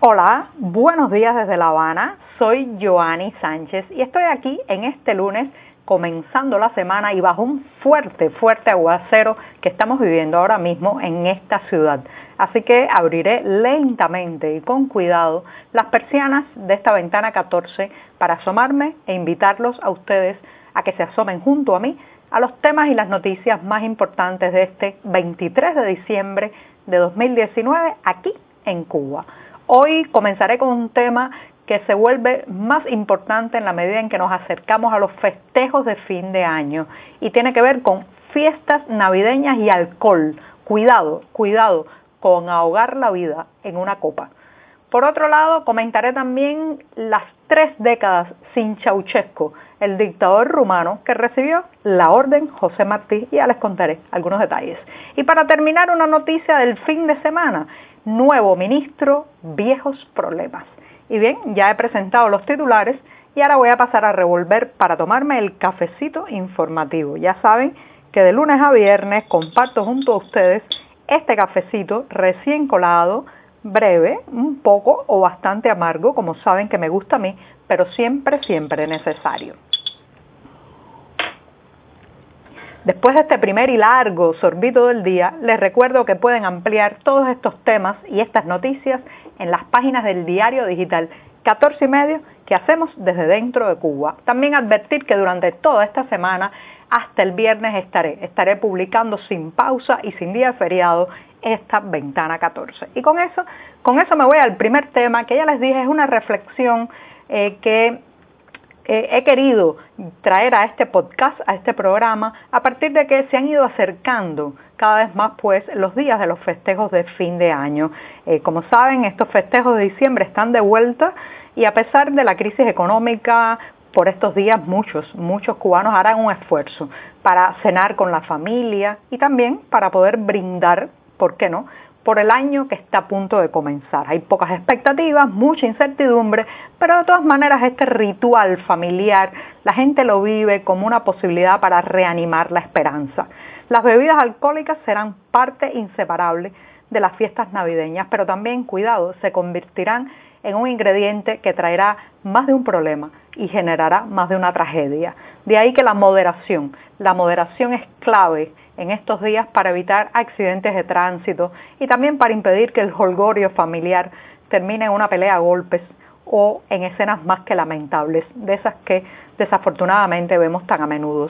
Hola, buenos días desde La Habana. Soy Joanny Sánchez y estoy aquí en este lunes comenzando la semana y bajo un fuerte, fuerte aguacero que estamos viviendo ahora mismo en esta ciudad. Así que abriré lentamente y con cuidado las persianas de esta ventana 14 para asomarme e invitarlos a ustedes a que se asomen junto a mí a los temas y las noticias más importantes de este 23 de diciembre de 2019 aquí en Cuba. Hoy comenzaré con un tema que se vuelve más importante en la medida en que nos acercamos a los festejos de fin de año y tiene que ver con fiestas navideñas y alcohol. Cuidado, cuidado con ahogar la vida en una copa. Por otro lado, comentaré también las tres décadas sin Ceausescu, el dictador rumano que recibió la orden José Martí, y ya les contaré algunos detalles. Y para terminar, una noticia del fin de semana, nuevo ministro, viejos problemas. Y bien, ya he presentado los titulares y ahora voy a pasar a revolver para tomarme el cafecito informativo. Ya saben que de lunes a viernes comparto junto a ustedes este cafecito recién colado, breve, un poco o bastante amargo, como saben que me gusta a mí, pero siempre, siempre necesario. Después de este primer y largo sorbito del día, les recuerdo que pueden ampliar todos estos temas y estas noticias en las páginas del diario digital 14 y medio que hacemos desde dentro de Cuba. También advertir que durante toda esta semana, hasta el viernes estaré, estaré publicando sin pausa y sin día feriado esta ventana 14. Y con eso, con eso me voy al primer tema que ya les dije, es una reflexión eh, que eh, he querido traer a este podcast, a este programa, a partir de que se han ido acercando cada vez más pues los días de los festejos de fin de año. Eh, como saben, estos festejos de diciembre están de vuelta y a pesar de la crisis económica, por estos días muchos, muchos cubanos harán un esfuerzo para cenar con la familia y también para poder brindar, ¿por qué no?, por el año que está a punto de comenzar. Hay pocas expectativas, mucha incertidumbre, pero de todas maneras este ritual familiar la gente lo vive como una posibilidad para reanimar la esperanza. Las bebidas alcohólicas serán parte inseparable de las fiestas navideñas, pero también, cuidado, se convertirán en un ingrediente que traerá más de un problema y generará más de una tragedia. De ahí que la moderación, la moderación es clave en estos días para evitar accidentes de tránsito y también para impedir que el holgorio familiar termine en una pelea a golpes o en escenas más que lamentables, de esas que desafortunadamente vemos tan a menudo.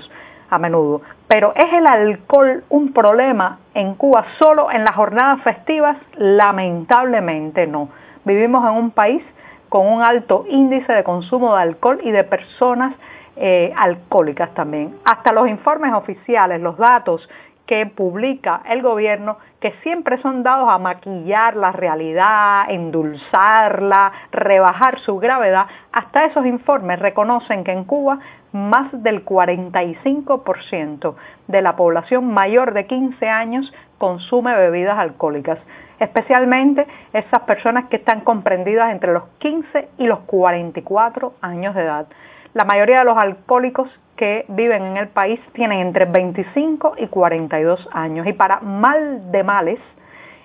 A menudo. Pero ¿es el alcohol un problema en Cuba solo en las jornadas festivas? Lamentablemente no. Vivimos en un país con un alto índice de consumo de alcohol y de personas eh, alcohólicas también. Hasta los informes oficiales, los datos que publica el gobierno, que siempre son dados a maquillar la realidad, endulzarla, rebajar su gravedad, hasta esos informes reconocen que en Cuba más del 45% de la población mayor de 15 años consume bebidas alcohólicas, especialmente esas personas que están comprendidas entre los 15 y los 44 años de edad. La mayoría de los alcohólicos que viven en el país tienen entre 25 y 42 años y para mal de males,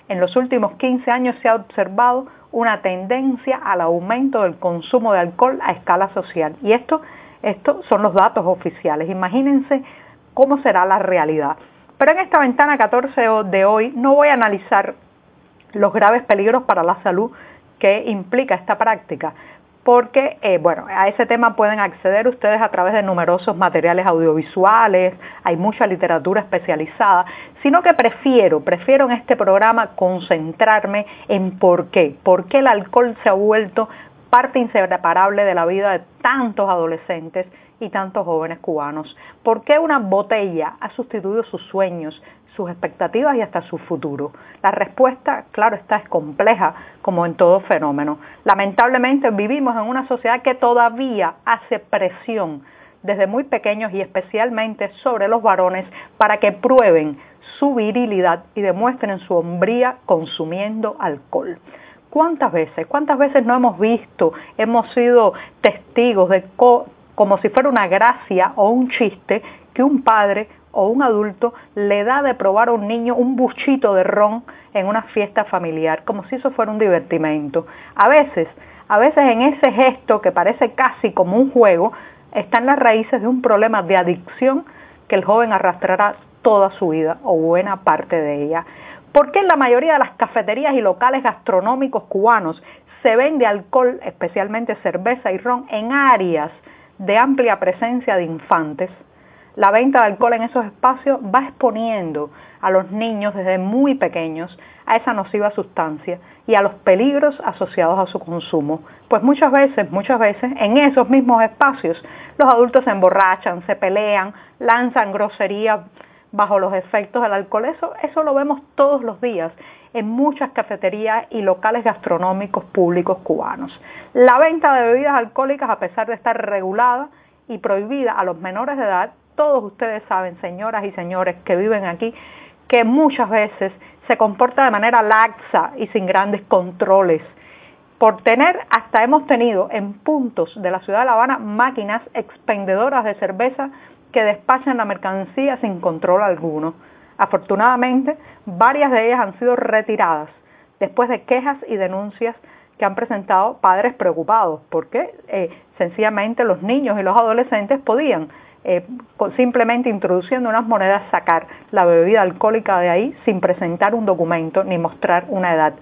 en los últimos 15 años se ha observado una tendencia al aumento del consumo de alcohol a escala social. Y esto, esto son los datos oficiales. Imagínense cómo será la realidad. Pero en esta ventana 14 de hoy no voy a analizar los graves peligros para la salud que implica esta práctica, porque, eh, bueno, a ese tema pueden acceder ustedes a través de numerosos materiales audiovisuales, hay mucha literatura especializada, sino que prefiero, prefiero en este programa concentrarme en por qué, por qué el alcohol se ha vuelto parte inseparable de la vida de tantos adolescentes y tantos jóvenes cubanos. ¿Por qué una botella ha sustituido sus sueños, sus expectativas y hasta su futuro? La respuesta, claro está, es compleja, como en todo fenómeno. Lamentablemente vivimos en una sociedad que todavía hace presión desde muy pequeños y especialmente sobre los varones para que prueben su virilidad y demuestren su hombría consumiendo alcohol. ¿Cuántas veces, cuántas veces no hemos visto, hemos sido testigos de como si fuera una gracia o un chiste que un padre o un adulto le da de probar a un niño un buchito de ron en una fiesta familiar, como si eso fuera un divertimento. A veces, a veces en ese gesto que parece casi como un juego, están las raíces de un problema de adicción que el joven arrastrará toda su vida o buena parte de ella. ¿Por qué en la mayoría de las cafeterías y locales gastronómicos cubanos se vende alcohol, especialmente cerveza y ron, en áreas de amplia presencia de infantes? La venta de alcohol en esos espacios va exponiendo a los niños desde muy pequeños a esa nociva sustancia y a los peligros asociados a su consumo. Pues muchas veces, muchas veces, en esos mismos espacios, los adultos se emborrachan, se pelean, lanzan groserías bajo los efectos del alcohol. Eso, eso lo vemos todos los días en muchas cafeterías y locales gastronómicos públicos cubanos. La venta de bebidas alcohólicas, a pesar de estar regulada y prohibida a los menores de edad, todos ustedes saben, señoras y señores que viven aquí, que muchas veces se comporta de manera laxa y sin grandes controles. Por tener, hasta hemos tenido en puntos de la ciudad de La Habana máquinas expendedoras de cerveza que despachan la mercancía sin control alguno. Afortunadamente, varias de ellas han sido retiradas después de quejas y denuncias que han presentado padres preocupados, porque eh, sencillamente los niños y los adolescentes podían eh, simplemente introduciendo unas monedas sacar la bebida alcohólica de ahí sin presentar un documento ni mostrar una edad.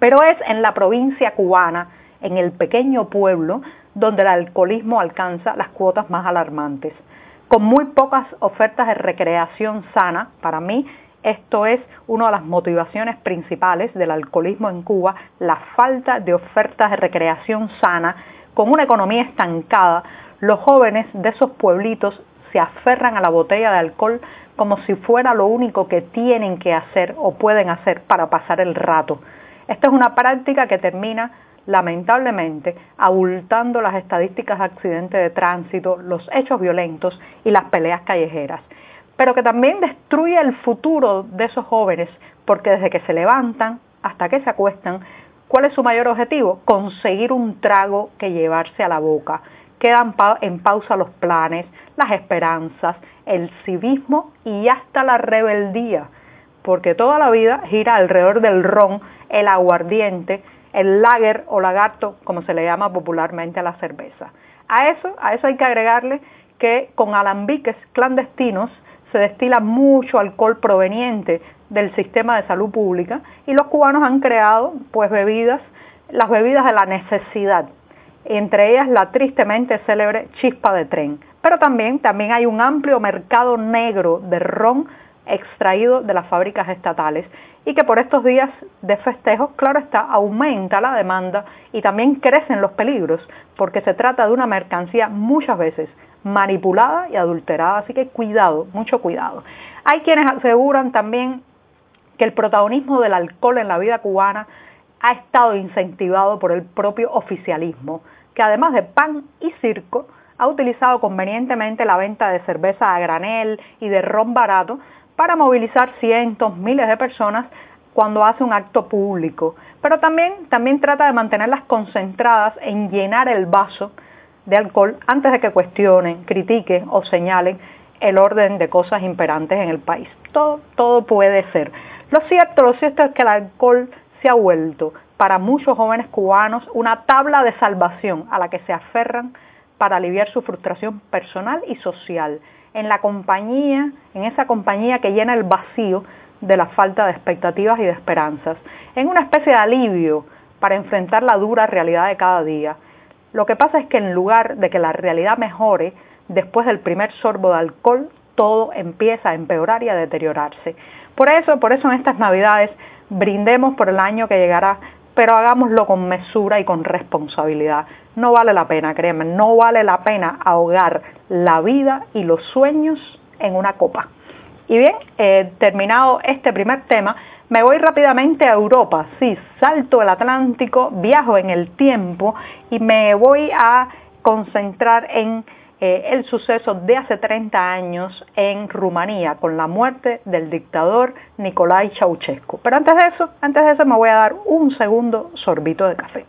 Pero es en la provincia cubana, en el pequeño pueblo, donde el alcoholismo alcanza las cuotas más alarmantes con muy pocas ofertas de recreación sana. Para mí, esto es una de las motivaciones principales del alcoholismo en Cuba, la falta de ofertas de recreación sana, con una economía estancada. Los jóvenes de esos pueblitos se aferran a la botella de alcohol como si fuera lo único que tienen que hacer o pueden hacer para pasar el rato. Esta es una práctica que termina lamentablemente, abultando las estadísticas de accidentes de tránsito, los hechos violentos y las peleas callejeras, pero que también destruye el futuro de esos jóvenes, porque desde que se levantan hasta que se acuestan, ¿cuál es su mayor objetivo? Conseguir un trago que llevarse a la boca. Quedan en pausa los planes, las esperanzas, el civismo y hasta la rebeldía, porque toda la vida gira alrededor del ron, el aguardiente, el lager o lagarto, como se le llama popularmente a la cerveza. A eso, a eso hay que agregarle que con alambiques clandestinos se destila mucho alcohol proveniente del sistema de salud pública y los cubanos han creado pues bebidas, las bebidas de la necesidad, entre ellas la tristemente célebre chispa de tren. Pero también, también hay un amplio mercado negro de ron extraído de las fábricas estatales y que por estos días de festejos, claro está, aumenta la demanda y también crecen los peligros, porque se trata de una mercancía muchas veces manipulada y adulterada, así que cuidado, mucho cuidado. Hay quienes aseguran también que el protagonismo del alcohol en la vida cubana ha estado incentivado por el propio oficialismo, que además de pan y circo, ha utilizado convenientemente la venta de cerveza a granel y de ron barato para movilizar cientos, miles de personas cuando hace un acto público, pero también, también trata de mantenerlas concentradas en llenar el vaso de alcohol antes de que cuestionen, critiquen o señalen el orden de cosas imperantes en el país. Todo, todo puede ser. Lo cierto, lo cierto es que el alcohol se ha vuelto para muchos jóvenes cubanos una tabla de salvación a la que se aferran para aliviar su frustración personal y social en la compañía, en esa compañía que llena el vacío de la falta de expectativas y de esperanzas, en una especie de alivio para enfrentar la dura realidad de cada día. Lo que pasa es que en lugar de que la realidad mejore después del primer sorbo de alcohol, todo empieza a empeorar y a deteriorarse. Por eso, por eso en estas Navidades brindemos por el año que llegará, pero hagámoslo con mesura y con responsabilidad. No vale la pena, créeme, no vale la pena ahogar la vida y los sueños en una copa. Y bien, eh, terminado este primer tema, me voy rápidamente a Europa, sí, salto el Atlántico, viajo en el tiempo y me voy a concentrar en eh, el suceso de hace 30 años en Rumanía con la muerte del dictador Nicolae Ceausescu. Pero antes de eso, antes de eso me voy a dar un segundo sorbito de café.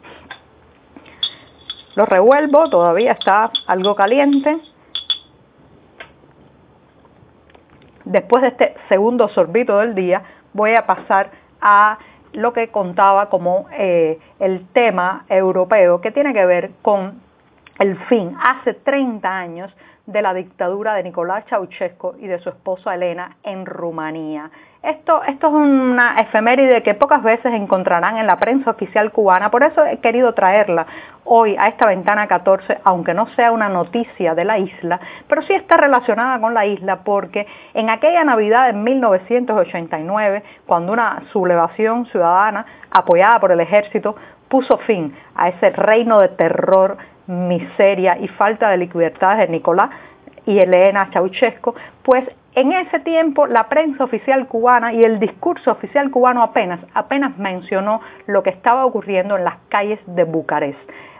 Lo revuelvo, todavía está algo caliente. después de este segundo sorbito del día, voy a pasar a lo que contaba como eh, el tema europeo que tiene que ver con el fin, hace 30 años, de la dictadura de Nicolás Ceausescu y de su esposa Elena en Rumanía. Esto, es una efeméride que pocas veces encontrarán en la prensa oficial cubana, por eso he querido traerla hoy a esta ventana 14, aunque no sea una noticia de la isla, pero sí está relacionada con la isla porque en aquella Navidad de 1989, cuando una sublevación ciudadana apoyada por el ejército puso fin a ese reino de terror miseria y falta de libertad de Nicolás y Elena Ceausescu, pues en ese tiempo la prensa oficial cubana y el discurso oficial cubano apenas, apenas mencionó lo que estaba ocurriendo en las calles de Bucarest.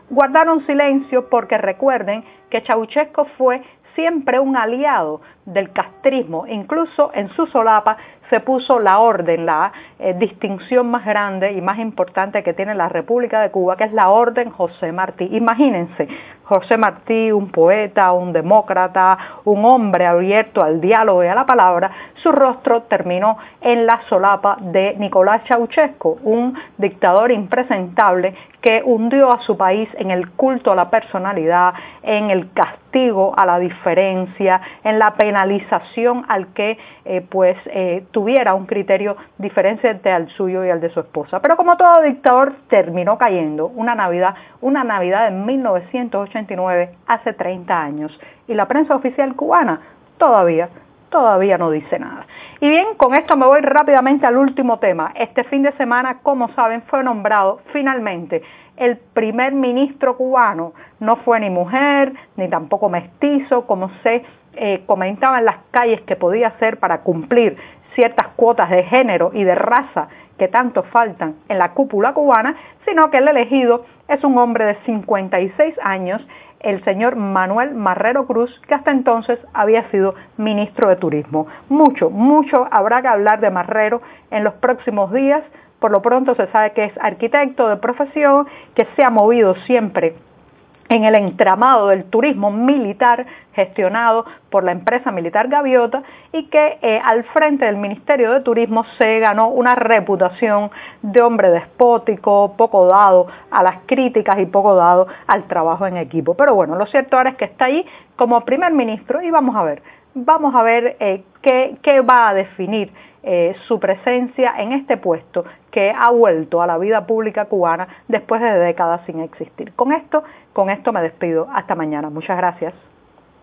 Guardaron silencio porque recuerden que Ceausescu fue siempre un aliado del castrismo, incluso en su solapa se puso la orden, la eh, distinción más grande y más importante que tiene la República de Cuba, que es la orden José Martí. Imagínense, José Martí, un poeta, un demócrata, un hombre abierto al diálogo y a la palabra, su rostro terminó en la solapa de Nicolás Ceausescu, un dictador impresentable que hundió a su país en el culto a la personalidad, en el castigo a la diferencia, en la penalización al que eh, pues eh, tuviera un criterio diferente al suyo y al de su esposa. Pero como todo dictador terminó cayendo una Navidad, una Navidad de 1989, hace 30 años, y la prensa oficial cubana todavía todavía no dice nada. Y bien, con esto me voy rápidamente al último tema. Este fin de semana, como saben, fue nombrado finalmente el primer ministro cubano. No fue ni mujer, ni tampoco mestizo, como se eh, comentaba en las calles que podía ser para cumplir ciertas cuotas de género y de raza que tanto faltan en la cúpula cubana, sino que el elegido es un hombre de 56 años el señor Manuel Marrero Cruz, que hasta entonces había sido ministro de Turismo. Mucho, mucho habrá que hablar de Marrero en los próximos días. Por lo pronto se sabe que es arquitecto de profesión, que se ha movido siempre en el entramado del turismo militar gestionado por la empresa militar Gaviota y que eh, al frente del Ministerio de Turismo se ganó una reputación de hombre despótico, poco dado a las críticas y poco dado al trabajo en equipo. Pero bueno, lo cierto ahora es que está ahí como primer ministro y vamos a ver, vamos a ver eh, qué, qué va a definir eh, su presencia en este puesto que ha vuelto a la vida pública cubana después de décadas sin existir. Con esto, con esto me despido. Hasta mañana. Muchas gracias.